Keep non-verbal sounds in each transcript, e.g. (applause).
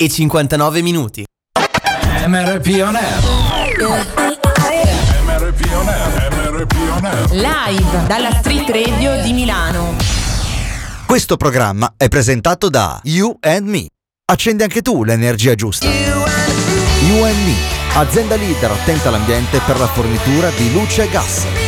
e 59 minuti. MRP On Air. MRP On Air. MRP On Air. Live dalla Street Radio di Milano. Questo programma è presentato da You and Me. Accendi anche tu l'energia giusta. You and Me, azienda leader attenta all'ambiente per la fornitura di luce e gas.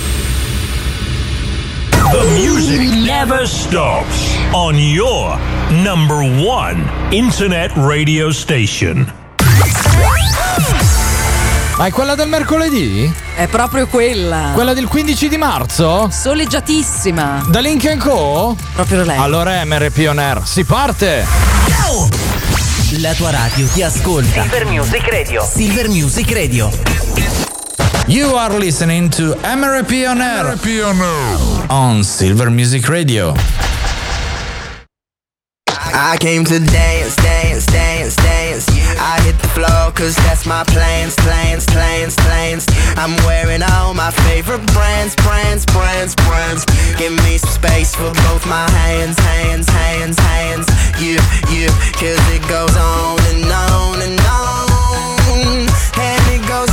The music never stops on your number one internet radio station. Ma è quella del mercoledì? È proprio quella. Quella del 15 di marzo? Soleggiatissima. Da Link Co? Proprio lei. Allora On Air. Si parte! La tua radio ti ascolta. Silver Music Radio. Silver Music Radio. You are listening to MRP On Air MRP On on Silver Music Radio. I came to dance, dance, dance, dance. I hit the floor cause that's my plans, plans, plans, plans. I'm wearing all my favorite brands, brands, brands, brands. Give me some space for both my hands, hands, hands, hands. You, you, cause it goes on and on and on. And it goes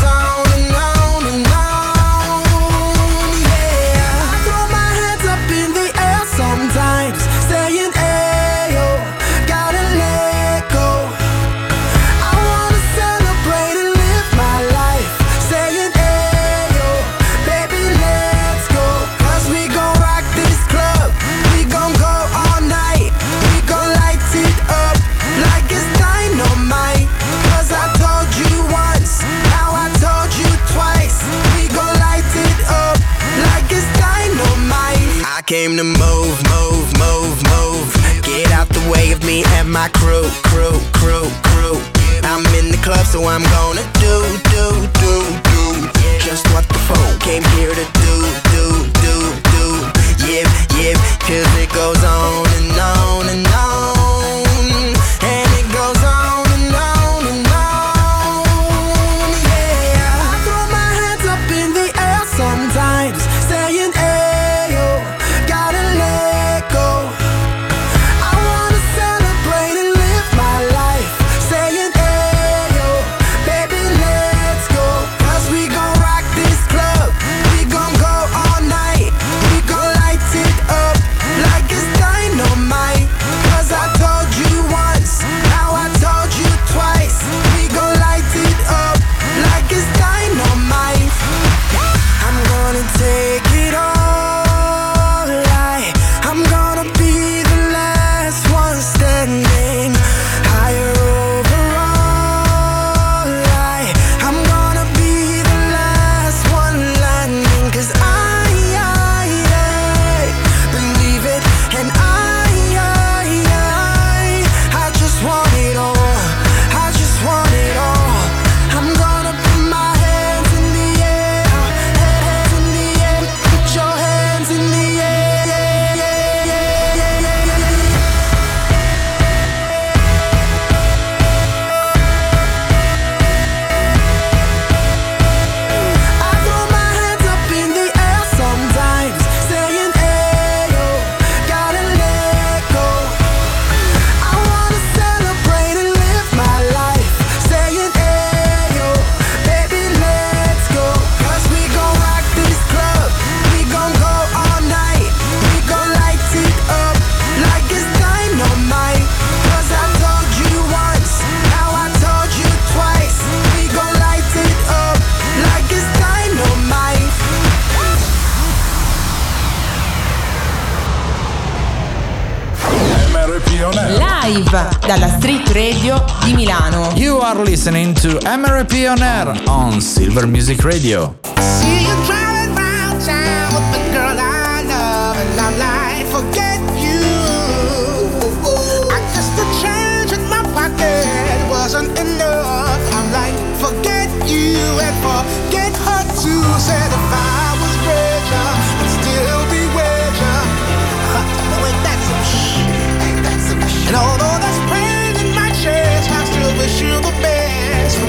listening to MRP On Air on Silver Music Radio.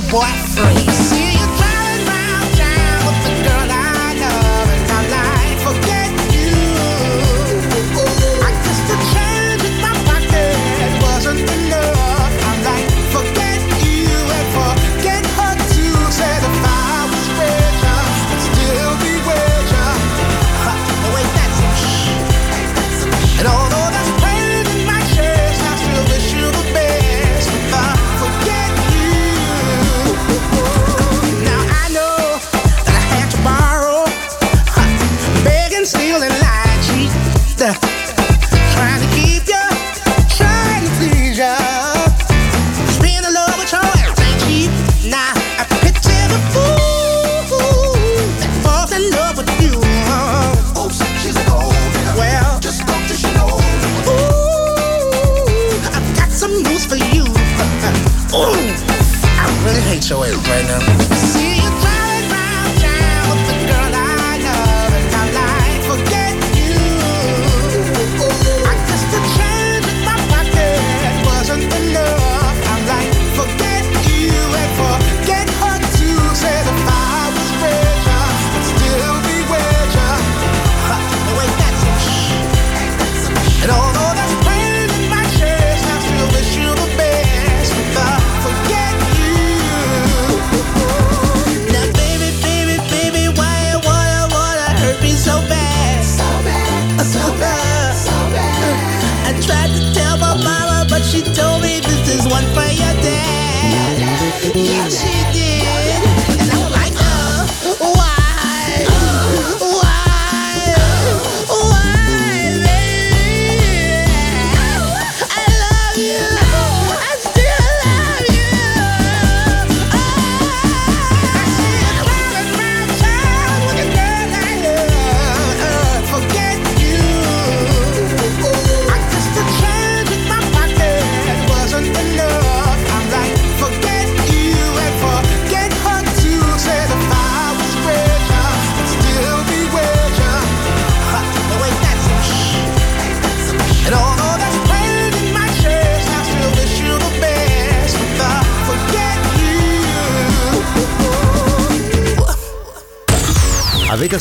black freeze.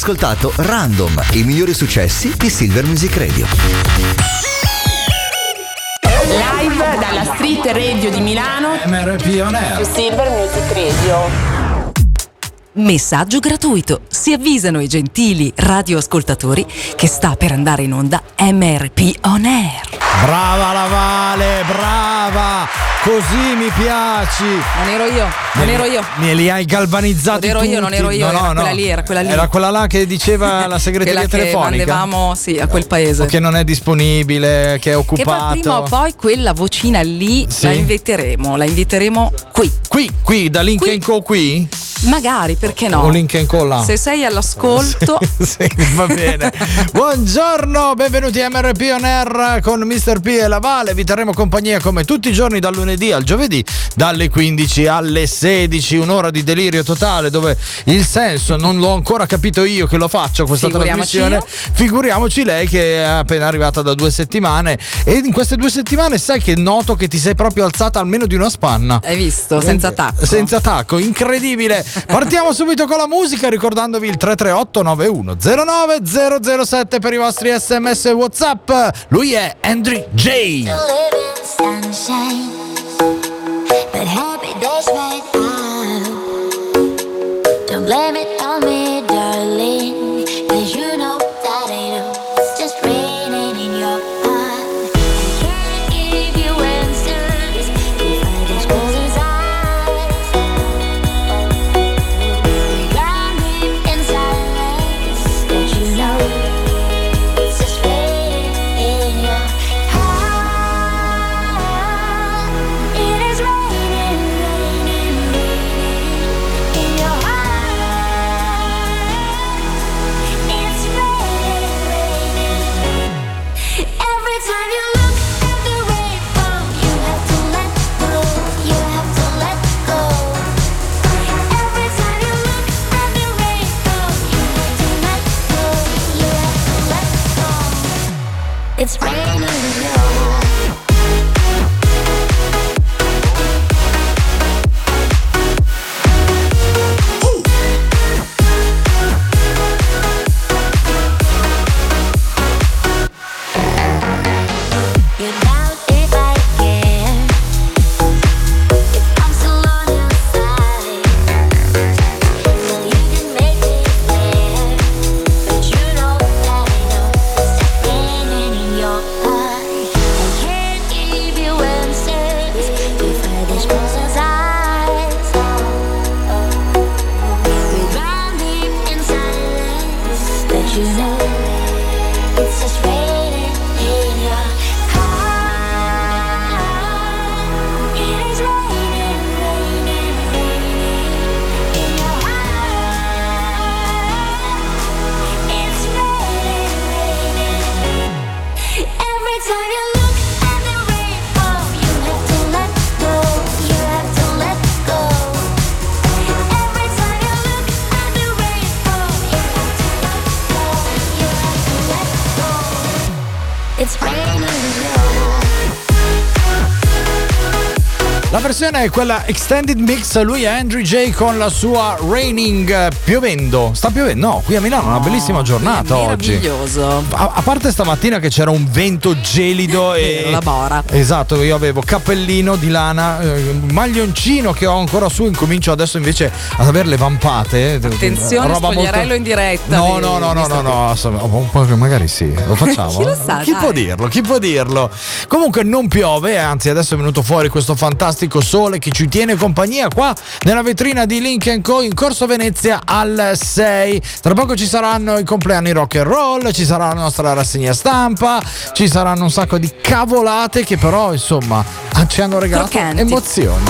Ascoltato Random, i migliori successi di Silver Music Radio. Live dalla Street Radio di Milano. MRP On Air. Su Silver Music Radio. Messaggio gratuito. Si avvisano i gentili radioascoltatori che sta per andare in onda MRP On Air. Brava la Vale, brava! Così mi piaci! Non ero io, non ero io. Me li hai galvanizzati Non ero io, non ero io, No, era no, quella no. lì, era quella lì. Era quella là che diceva (laughs) la segreteria che telefonica. mandavamo, sì, a quel paese. O che non è disponibile, che è Che occupato. poi prima o poi quella vocina lì Sì. la inviteremo, la inviteremo qui. Qui, qui, da Link Qui. Co qui? Magari, perché no? O Link Co là? Se sei all'ascolto, (laughs) Sì, va bene. Buongiorno, benvenuti a MRP On Air con Mr. P e la Vale. Vi terremo compagnia come tutti i giorni dal lunedì al giovedì, dalle 15 alle 16, un'ora di delirio totale dove il senso non l'ho ancora capito io che lo faccio questa trasmissione. io. Figuriamoci lei che è appena arrivata da due settimane e in queste due settimane sai che noto che ti sei proprio alzata almeno di una spanna. hai visto, senza tacco. Senza tacco, incredibile. (laughs) Partiamo subito con la musica ricordandovi il 338 91 09 007 per i vostri sms e whatsapp. Lui è Andrew J. sunshine, La versione è quella extended mix, lui è Andrew J con la sua Raining eh, piovendo. Sta piovendo? No, qui a Milano è una bellissima giornata oggi. Meraviglioso. A, a parte stamattina che c'era un vento gelido (laughs) e La bora. Esatto, io avevo cappellino di lana, eh, maglioncino che ho ancora su, incomincio adesso invece ad avere le vampate. Attenzione, Roba spogliarello in diretta. No, no, no, no, no, no, po' che magari sì, lo (laughs) facciamo. Chi lo sa, Chi dai. può dirlo? Chi può dirlo? Comunque non piove, anzi adesso è venuto fuori questo fantastico sole che ci tiene compagnia qua nella vetrina di Link Co in Corso Venezia al 6. Tra poco ci saranno i compleanni rock and roll, ci sarà la nostra rassegna stampa, ci saranno un sacco di cavolate che però insomma ci hanno regalato Croccanti. emozioni.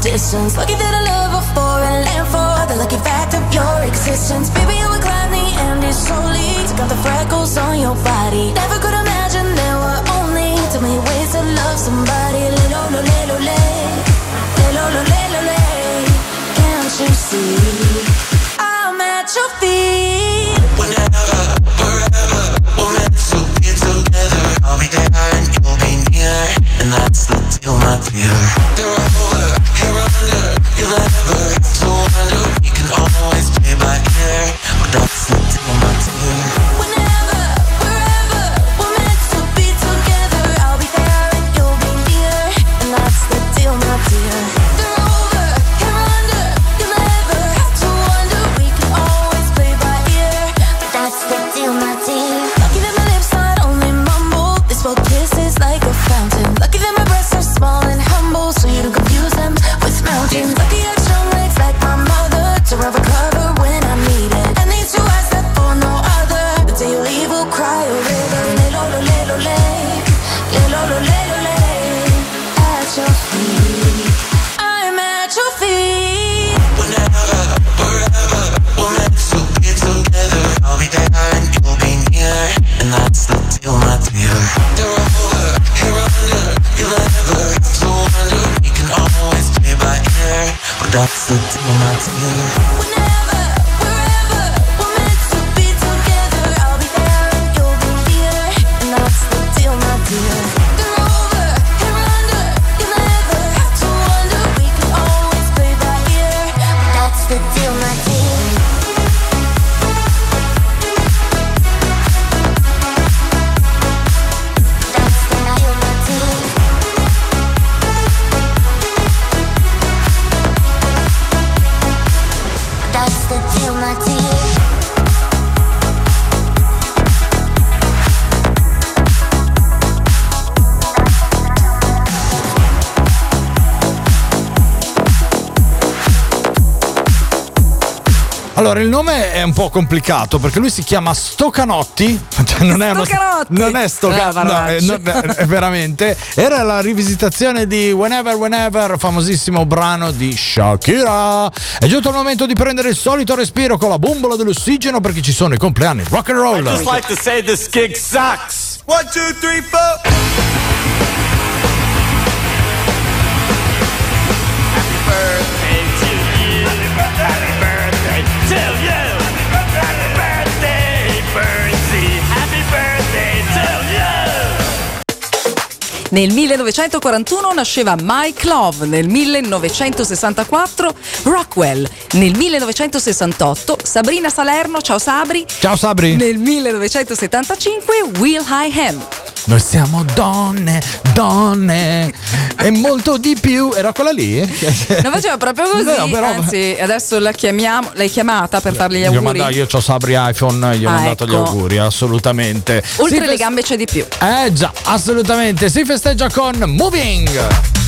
Distance. Lucky that I live before and land for the lucky fact of your existence. Baby, I would climb the Andes slowly. Took out the freckles on your body. Never could imagine there were only too many ways to love somebody. Lilo, lo, le, lo, le. Lilo, lo, le, lo, le. Can't you see? I'm at your feet. I'll be there and you'll be near, and that's the deal, my dear. They're under, you'll wonder. We can always play by that's Allora, il nome è un po' complicato perché lui si chiama Stocanotti. (laughs) Cioè, non è uno Stocanotti! Non è Ah, Stocanotti. no, Varacci. è, non- è veramente. Era la rivisitazione di Whenever Whenever, famosissimo brano di Shakira. È giunto il momento di prendere il solito respiro con la bombola dell'ossigeno perché ci sono i compleanni rock and roll. I just like to say this gig sucks. One, two, three, four. Nel 1941 nasceva Mike Love, nel 1964 Rockwell, nel 1968 Sabrina Salerno, ciao Sabri, Ciao Sabri. nel 1975 Will I Am. Noi siamo donne, donne e molto di più. Era quella lì? (laughs) Non faceva proprio così, No, però- anzi adesso la chiamiamo, l'hai chiamata per fargli gli Io, auguri. manda- io ho Sabri iPhone, gli ho Ah, mandato gli ecco. auguri, assolutamente. Oltre Si le gambe c'è di più. Eh già, assolutamente. Si festeggia con. Moving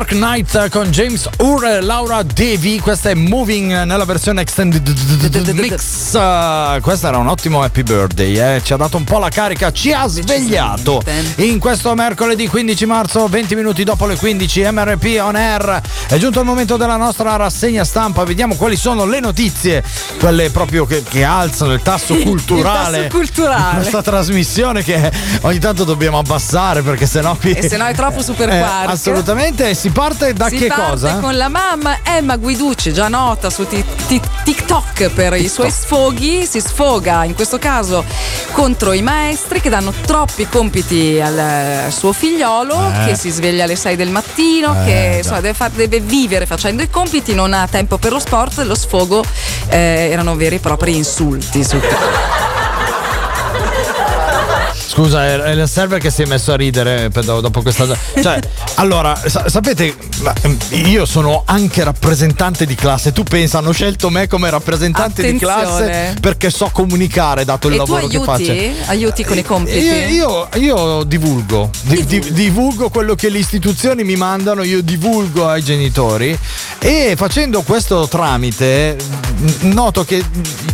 Mark Knight con James Ur e Laura Devi. Questa è Moving nella versione extended mix. Questo era un ottimo happy birthday. eh. Ci ha dato un po' la carica, ci ha svegliato. In questo mercoledì 15 marzo, 20 minuti dopo le 15, MRP on air. È giunto il momento della nostra rassegna stampa. Vediamo quali sono le notizie, quelle proprio che, che alzano il tasso (laughs) culturale. tasso culturale. Questa trasmissione che ogni tanto dobbiamo abbassare perché sennò qui. E se no è troppo super (laughs) Eh, assolutamente. Si parte da si che parte cosa? con la mamma Emma Guiducci, già nota su ti- ti- TikTok per i suoi sfoghi, si sfoga in questo caso contro i maestri che danno troppi compiti al eh, suo figliolo Eh. che si sveglia alle 6 del mattino, Eh, che insomma, deve, far- deve vivere facendo i compiti, non ha tempo per lo sport, lo sfogo eh, erano veri e propri insulti. su- Scusa, è il server che si è messo a ridere dopo questa. Cioè, (laughs) allora, sa- sapete, ehm, io sono anche rappresentante di classe. Tu pensa, hanno scelto me come rappresentante di Attenzione. classe perché so comunicare, dato il e tu lavoro che faccio. aiuti? Aiuti con i compiti? Io, io- io divulgo, Di- di- divulgo quello che le istituzioni mi mandano, io divulgo ai genitori e facendo questo tramite noto che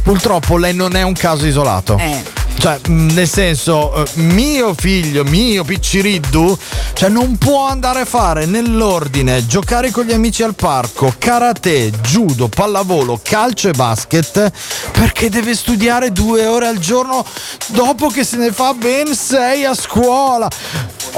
purtroppo lei non è un caso isolato. Eh. Cioè, mh, nel senso, eh, mio figlio, mio picciriddu, cioè non può andare a fare nell'ordine giocare con gli amici al parco, karate, judo, pallavolo, calcio e basket, perché deve studiare due ore al giorno dopo che se ne fa ben sei a scuola.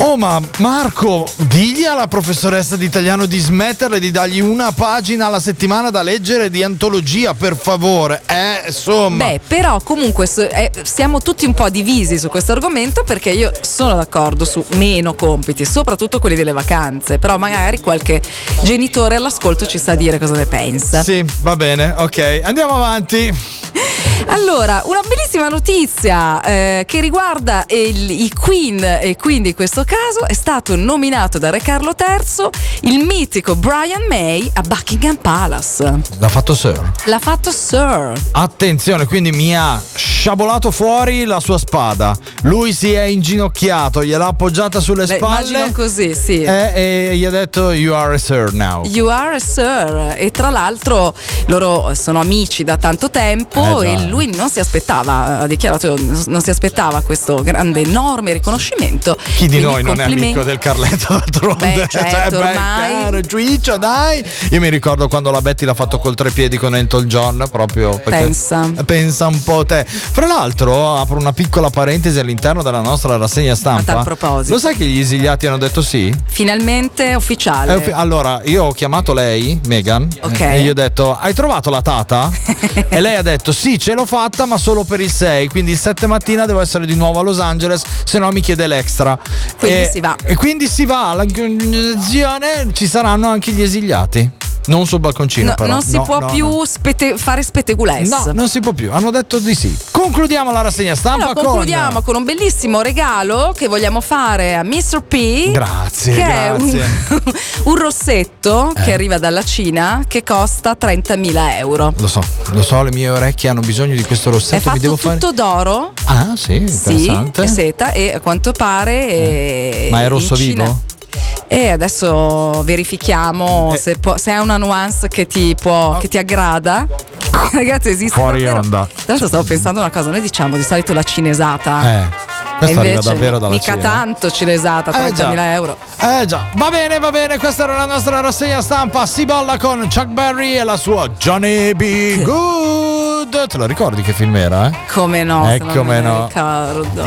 Oh, ma Marco, digli alla professoressa di italiano di smetterle di dargli una pagina alla settimana da leggere di antologia, per favore. Eh, insomma. Beh, però comunque eh, siamo tutti un po' divisi su questo argomento perché io sono d'accordo su meno compiti, soprattutto quelli delle vacanze, però magari qualche genitore all'ascolto ci sa dire cosa ne pensa. Sì, va bene, ok. Andiamo avanti. (laughs) Allora, una bellissima notizia eh, che riguarda il, i Queen e quindi in questo caso è stato nominato da Re Carlo III il mitico Brian May a Buckingham Palace. L'ha fatto Sir. L'ha fatto Sir. Attenzione, quindi mi ha sciabolato fuori la sua spada. Lui si è inginocchiato, gliel'ha appoggiata sulle Beh, spalle. immagino così, sì. eh, e gli ha detto You are a sir now. You are a sir e tra l'altro loro sono amici da tanto tempo Eh, già. e lui non si aspettava, ha dichiarato non si aspettava questo grande enorme riconoscimento. Chi di Quindi noi non è amico del Carletto d'altronde? Beh, (laughs) certo, ormai. caro, Giuiccio, dai! Io mi ricordo quando la Betty l'ha fatto col trepiedi con Elton John, proprio perché- Pensa. Pensa un po' te. Fra l'altro, apro una piccola parentesi all'interno della nostra rassegna stampa. A tal proposito. Lo sai che gli esiliati hanno detto sì? Finalmente ufficiale. Uffi- allora, io ho chiamato lei, Megan, Ok. e gli ho detto: Hai trovato la tata? (laughs) e lei ha detto: Sì, ce l'ho fatta, ma solo per il 6. Quindi il 7 mattina devo essere di nuovo a Los Angeles, se no mi chiede l'extra. Quindi e, si va. E quindi si va alla ci saranno anche gli esiliati. Non sul balconcino, No, però. non si No, può no, più spete- fare spetegules. No, non si può più. Hanno detto di sì. Concludiamo la rassegna stampa Allora, concludiamo con... un bellissimo regalo che vogliamo fare a Mr. P. Grazie, Che grazie. è un, (laughs) un rossetto Eh. che arriva dalla Cina che costa 30.000 euro. Lo so, lo so, le mie orecchie hanno bisogno di questo È rossetto. Mi fatto devo tutto fare. d'oro. Ah, sì, Sì, è seta e a quanto pare. eh, Ma è rosso vivo? E adesso verifichiamo Eh. se, può- se è una nuance che ti, può, che ti aggrada. (laughs) Ragazzi, esiste. Fuori davvero- onda. L'altro stavo pensando una cosa, noi diciamo di solito la cinesata. Eh, E questo arriva invece davvero dalla mica Cina. tanto cinesata, Eh, 30.000 già. euro. Eh già, va bene, va bene, questa era la nostra rassegna stampa. Si balla con Chuck Berry e la sua Johnny B. Good. Te lo ricordi che film era? Eh? Come no? Eh, se non come no. ricordo.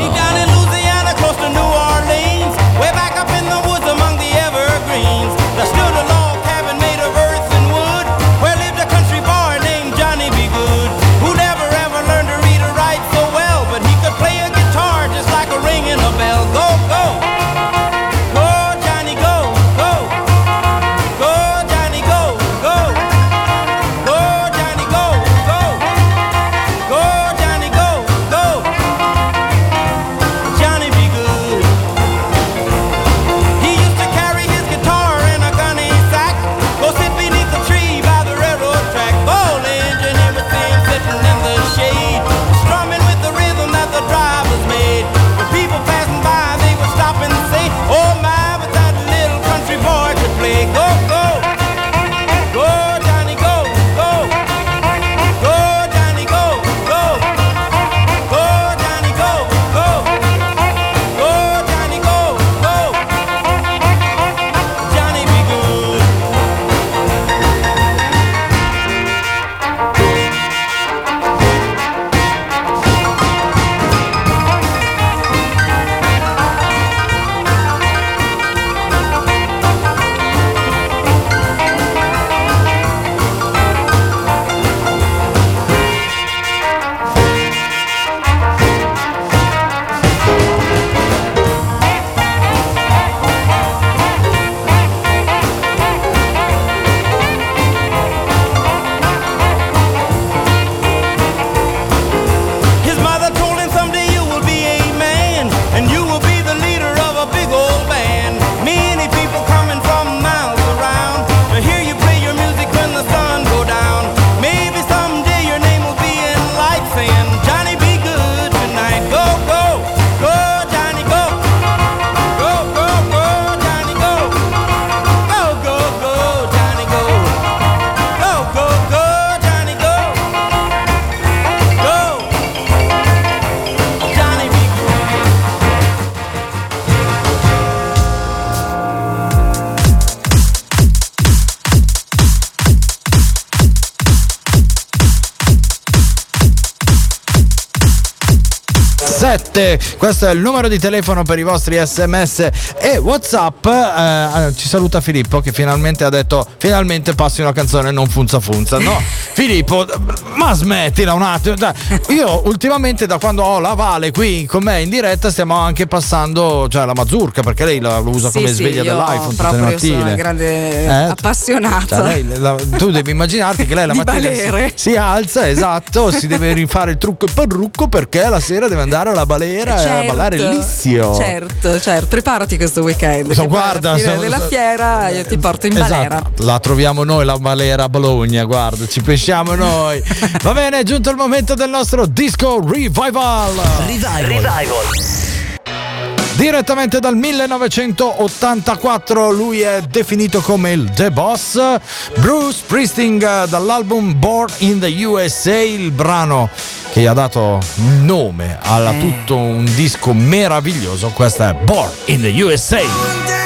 Questo è il numero di telefono per i vostri sms e whatsapp. Eh, ci saluta Filippo che finalmente ha detto finalmente passi una canzone non funza funza. No, (laughs) Filippo, ma smettila un attimo. Dai, Io ultimamente da quando ho la Vale qui con me in diretta stiamo anche passando cioè, la mazurka perché lei la, lo usa Sì, come sì, sveglia dell'iPhone tutte le proprio sono mattine. una grande Eh? appassionata. Cioè, lei- la- tu devi immaginarti che lei la mattina si, si alza, esatto, si deve rifare il trucco e parrucco perché la sera deve andare alla balera e a ballare lissio. Certo, certo, preparati questo weekend. So, guarda, so- della so- fiera io ti porto in balera. Esatto, la troviamo noi la balera a Bologna, guarda, ci pensiamo noi. (laughs) Va bene, è giunto il momento del nostro disco revival. Revival. Direttamente dal 1984 lui è definito come il The Boss. Bruce Springsteen eh, dall'album Born in the USA, il brano che gli ha dato nome a tutto un disco meraviglioso. Questo è Born in the USA.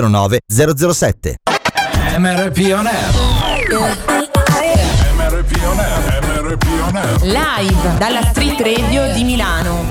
09 007. MRP on air. MRP on air, MRP on air. Live dalla Street Radio di Milano.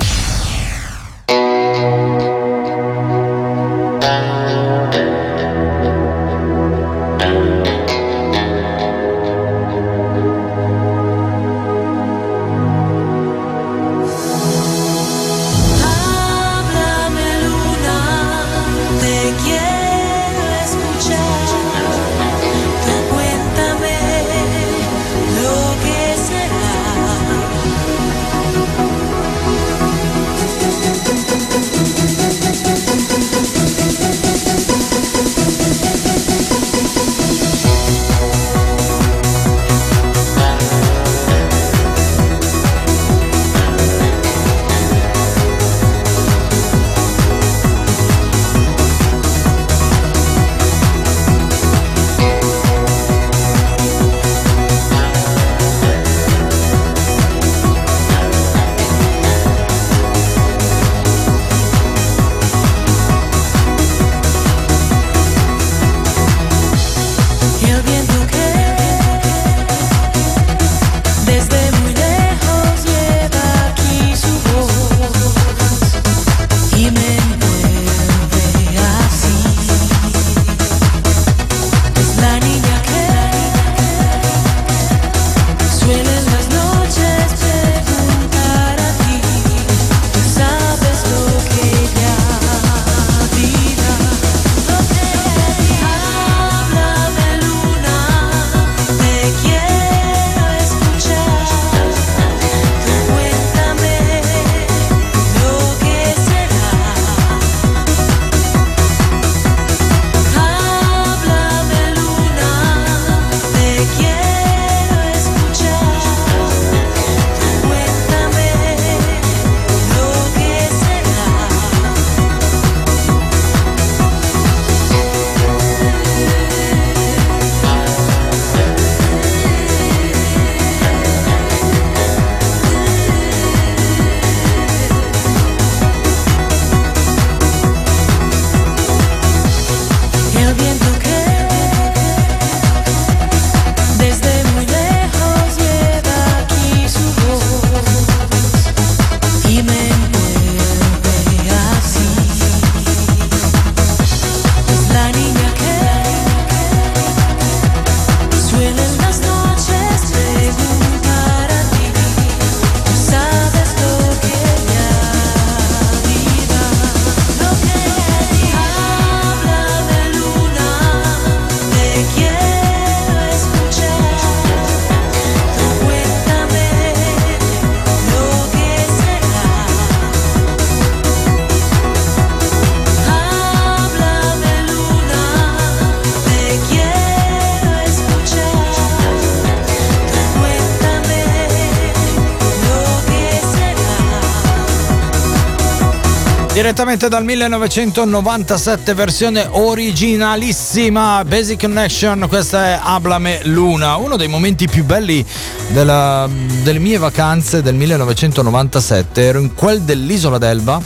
Direttamente dal 1997, versione originalissima, Basic Connection, questa è Ablame Luna, uno dei momenti più belli della- delle mie vacanze del 1997, ero in quel dell'isola d'Elba,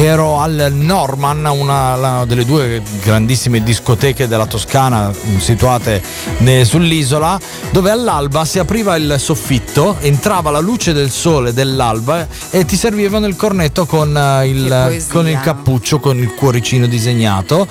ero al Norman, una la- delle due grandissime discoteche della Toscana mh, situate ne- sull'isola, dove all'alba si apriva il soffitto, entrava la luce del sole dell'alba e ti servivano il cornetto con eh, il, con il cappuccio, con il cuoricino disegnato.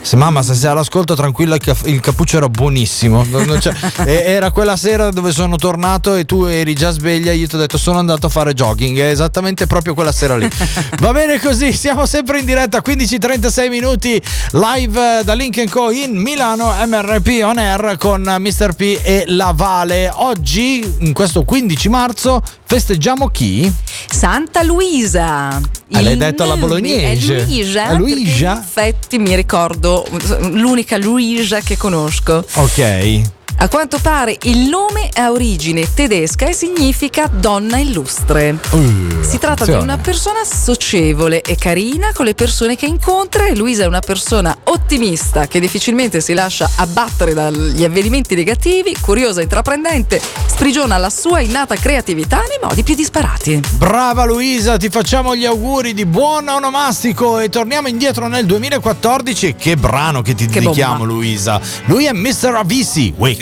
Se mamma, se sei all'ascolto, tranquilla, il, cappuccio era buonissimo. (laughs) E- era quella sera dove sono tornato e tu eri già sveglia. Io ti ho detto, sono andato a fare jogging. È esattamente proprio quella sera lì. (laughs) Va bene così, siamo sempre in diretta, 15-36 minuti live eh, da Link Co in Milano, MRP on air con Mr. P e la Vale. Oggi, in questo 15 marzo, festeggiamo chi? Santa Luisa. Ah, l'hai detto alla bolognese. È Luisa. È Luisa? In effetti mi ricordo l'unica Luisa che conosco. Ok. A quanto pare il nome ha origine tedesca e significa donna illustre. Si tratta di una persona socievole e carina con le persone che incontra e Luisa è una persona ottimista che difficilmente si lascia abbattere dagli avvenimenti negativi, curiosa e intraprendente, sprigiona la sua innata creatività nei modi più disparati. Brava Luisa, ti facciamo gli auguri di buon onomastico e torniamo indietro nel 2014. Che brano che ti Che dedichiamo, bomba. Luisa. Lui è Mr. Avisi, Wake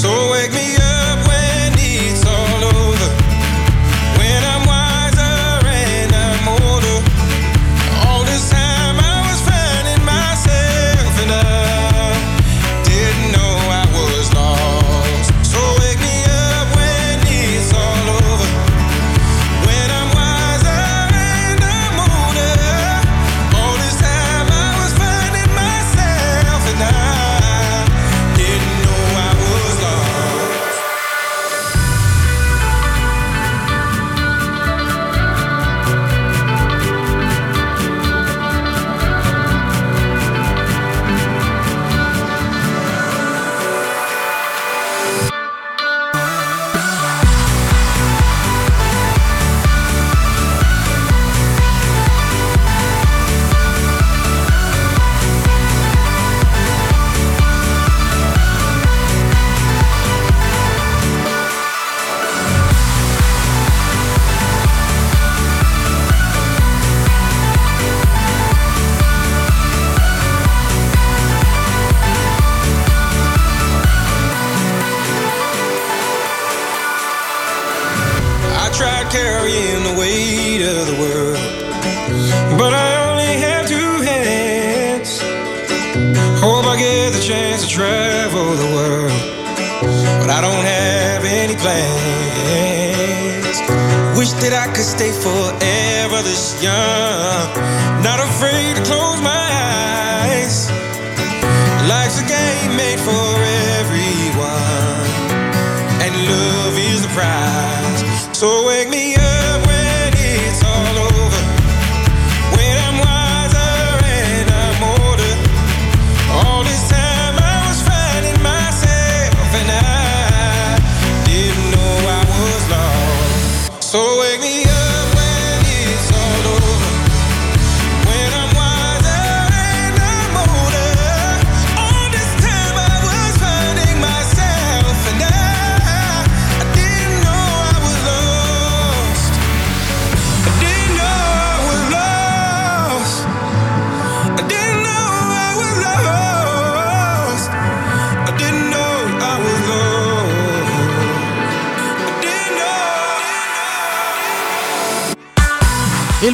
So wake me up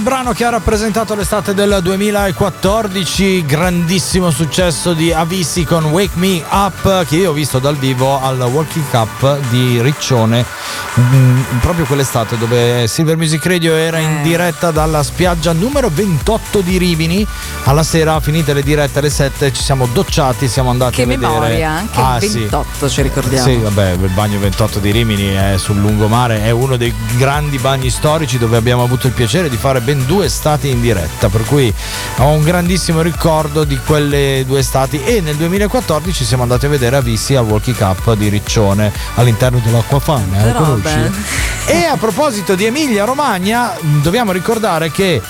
Il brano che ha rappresentato l'estate del 2014, grandissimo successo di Avisi con Wake Me Up, che io ho visto dal vivo al Walking Cup di Riccione, mm, proprio quell'estate dove Silver Music Radio era Eh. in diretta dalla spiaggia numero 28 di Rimini. Alla sera, finite le dirette alle 7, ci siamo docciati, siamo andati Che a vedere. memoria, anche Ah, il sì. 28 ci ricordiamo. Sì, vabbè, il bagno 28 di Rimini è sul lungomare, è uno dei grandi bagni storici dove abbiamo avuto il piacere di fare ben due estati in diretta, per cui ho un grandissimo ricordo di quelle due estati e nel 2014 siamo andati a vedere Avissi al Walkie Cup di Riccione all'interno dell'Acquafana, eh. E a proposito di Emilia Romagna, dobbiamo ricordare che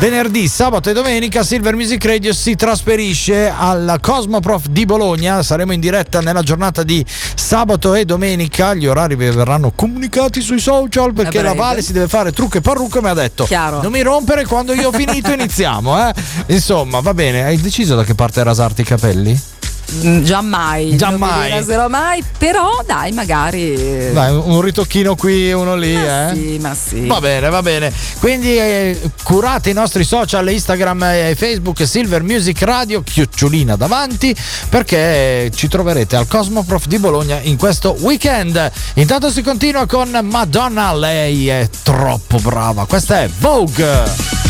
venerdì, sabato e domenica Silver Music Radio si trasferisce al Cosmoprof di Bologna. Saremo in diretta nella giornata di sabato e domenica. Gli orari vi verranno comunicati sui social perché A la. Vale si deve fare trucco e parrucco e mi ha detto Chiaro. non mi rompere quando io ho finito iniziamo. Eh? Insomma, va bene. Hai deciso da che parte rasarti i capelli? Mm, Giammai. Giammai. Non mi raserò mai, però dai, magari. Dai, un ritocchino qui uno lì, eh? Sì, ma sì. Va bene, va bene. Quindi eh, curate i nostri social, Instagram e Facebook, Silver Music Radio, chiocciolina davanti, perché ci troverete al Cosmoprof di Bologna in questo weekend. Intanto si continua con Madonna, lei è troppo brava. Questa è Vogue.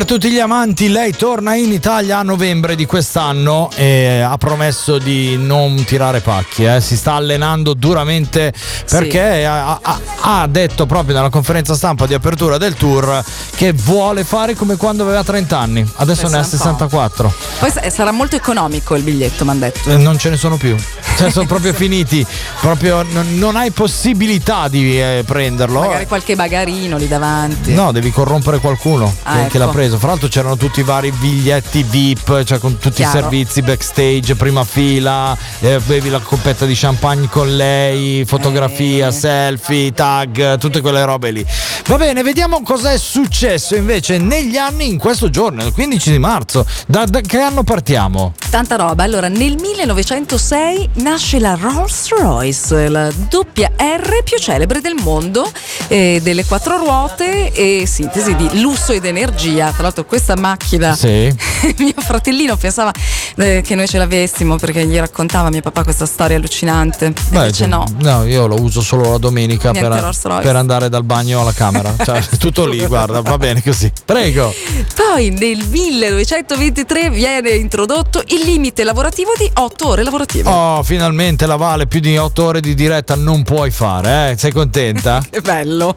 Per tutti gli amanti, lei torna in Italia a novembre di quest'anno e ha promesso di non tirare pacchi. eh. Si sta allenando duramente perché ha, ha- ha detto proprio nella conferenza stampa di apertura del tour che vuole fare come quando aveva 30 anni. Adesso ne ha Pensa un po'. 64. Poi sa- sarà molto economico il biglietto, mi hanno detto. Eh, Non ce ne sono più, cioè sono proprio (laughs) finiti. Proprio non, non hai possibilità di eh, prenderlo. Magari qualche bagarino lì davanti. No, devi corrompere qualcuno Ah, che, che l'ha ecco. Preso. Fra l'altro c'erano tutti i vari biglietti VIP, cioè con tutti Chiaro. i servizi backstage, prima fila, eh, bevi la coppetta di champagne con lei, fotografia, Eh. selfie, tag, tutte quelle robe lì. Va bene, vediamo cosa è successo invece negli anni in questo giorno, il 15 di marzo. Da, da che anno partiamo? Tanta roba. Allora, nel 1906 nasce la Rolls Royce, la doppia R più celebre del mondo, eh, delle quattro ruote e sintesi di lusso ed energia. Tra l'altro, questa macchina, Sì. (laughs) mio fratellino pensava eh, che noi ce l'avessimo perché gli raccontava mio papà questa storia allucinante. Beh, Invece no. No, io lo uso solo la domenica per, per andare dal bagno alla camera. Cioè, (laughs) tutto lì, guarda, va bene così. Prego. Poi nel 1923 viene introdotto il limite lavorativo di 8 ore lavorative. Oh, finalmente la Vale, più di 8 ore di diretta non puoi fare, eh? Sei contenta? (laughs) Che bello!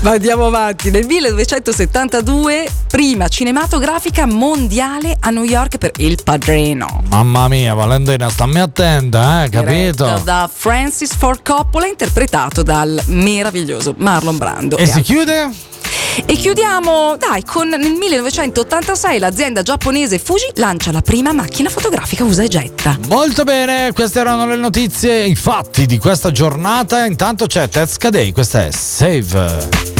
Ma andiamo avanti. Nel 1972, prima cinematografica mondiale a New York per Il Padrino. Mamma mia, Valentina, stammi attenta, eh? Diretto Capito? Da Francis Ford Coppola, interpretato dal meraviglioso Marlon Brando. E si altri. chiude? E chiudiamo, dai, con nel 1986 l'azienda giapponese Fuji lancia la prima macchina fotografica usa e getta. Molto bene, queste erano le notizie, i fatti di questa giornata. Intanto c'è Tezca Day, questa è Save.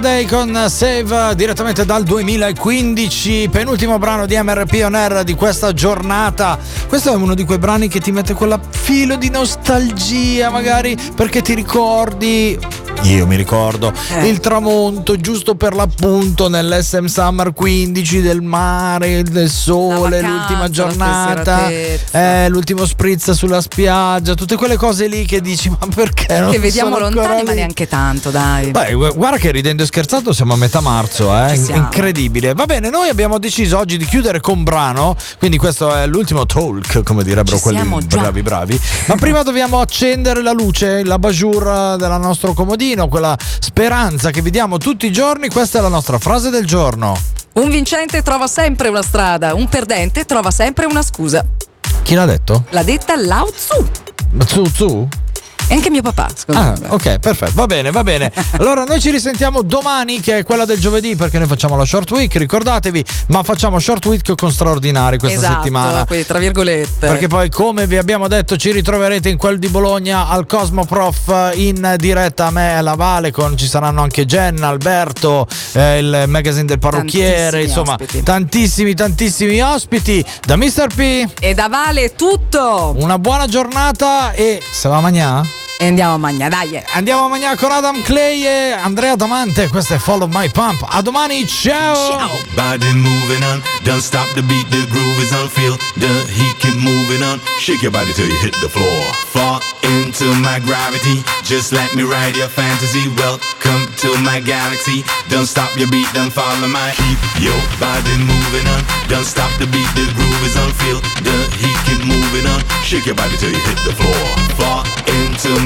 Day con Save direttamente dal 2015, penultimo brano di MRP On Air di questa giornata. Questo è uno di quei brani che ti mette quella filo di nostalgia, magari perché ti ricordi. Io mi ricordo Eh. il tramonto giusto per l'appunto nell'SM Summer 15 del mare, del sole, vacanza, l'ultima giornata, eh, l'ultimo spritz sulla spiaggia, tutte quelle cose lì che dici ma perché non Che vediamo lontani, ma lì?" neanche tanto, dai. Beh, gu- guarda che ridendo e scherzando siamo a metà marzo, eh? Incredibile. Va bene, noi abbiamo deciso oggi di chiudere con brano, quindi questo è l'ultimo talk, come direbbero Ci quelli già. bravi bravi. Ma prima dobbiamo accendere la luce, la bajour del nostro comodino, quella speranza che vediamo tutti i giorni. Questa è la nostra frase del giorno. Un vincente trova sempre una strada, un perdente trova sempre una scusa. Chi l'ha detto? L'ha detta Lao Tzu. Zu Zu? E anche mio papà. Ah, ok, perfetto, va bene, va bene. Allora noi ci risentiamo domani che è quella del giovedì perché noi facciamo la short week, ricordatevi, ma facciamo short week con straordinari questa esatto, settimana. quindi tra virgolette. Perché poi, come vi abbiamo detto, ci ritroverete in quel di Bologna al Cosmo Prof in diretta a me e alla Vale. Con, ci saranno anche Jenna, Alberto, eh, il magazine del parrucchiere, Tantissimi insomma, ospiti. tantissimi, tantissimi ospiti. Da Mr. P, E da Vale tutto. una buona giornata e se va mangiare? E andiamo a mangiare, dai. Andiamo a mangiare con Adam Clay e Andrea Damante. Questo è Follow My Pump. A domani, ciao! Body moving on, don't stop the beat, the groove is on feel the heat keep moving on. Shake your body till you hit the floor. Fall into my gravity, just let me ride your fantasy. Welcome to my galaxy. Don't stop your beat, don't follow my keep your body moving on. Don't stop the beat, the groove is on feel the heat keep moving on. Shake your body till you hit the floor. Fall into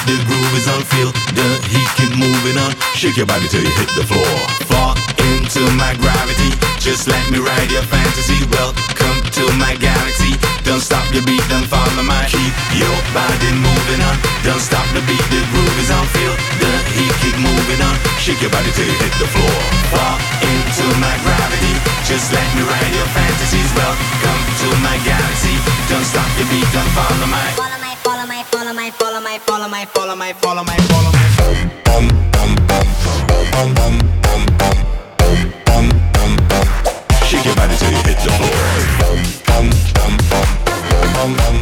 Feel the heat keep moving on. Shake your body till you hit the floor. Fall into my gravity. Just let me ride your fantasy. Welcome to my galaxy. Don't stop your beat, don't follow my keep your body moving on. Don't stop the beat, the groove is on. Feel the heat keep moving on. Shake your body till you hit the floor. Fall into my gravity. Just let me ride your fantasies. Welcome to my galaxy. Don't stop your beat, don't follow my my, follow my, follow my, follow my, follow my, bum bum bum bum bum bum bum bum. Shake your body till you hit the floor. Bum bum bum bum bum bum.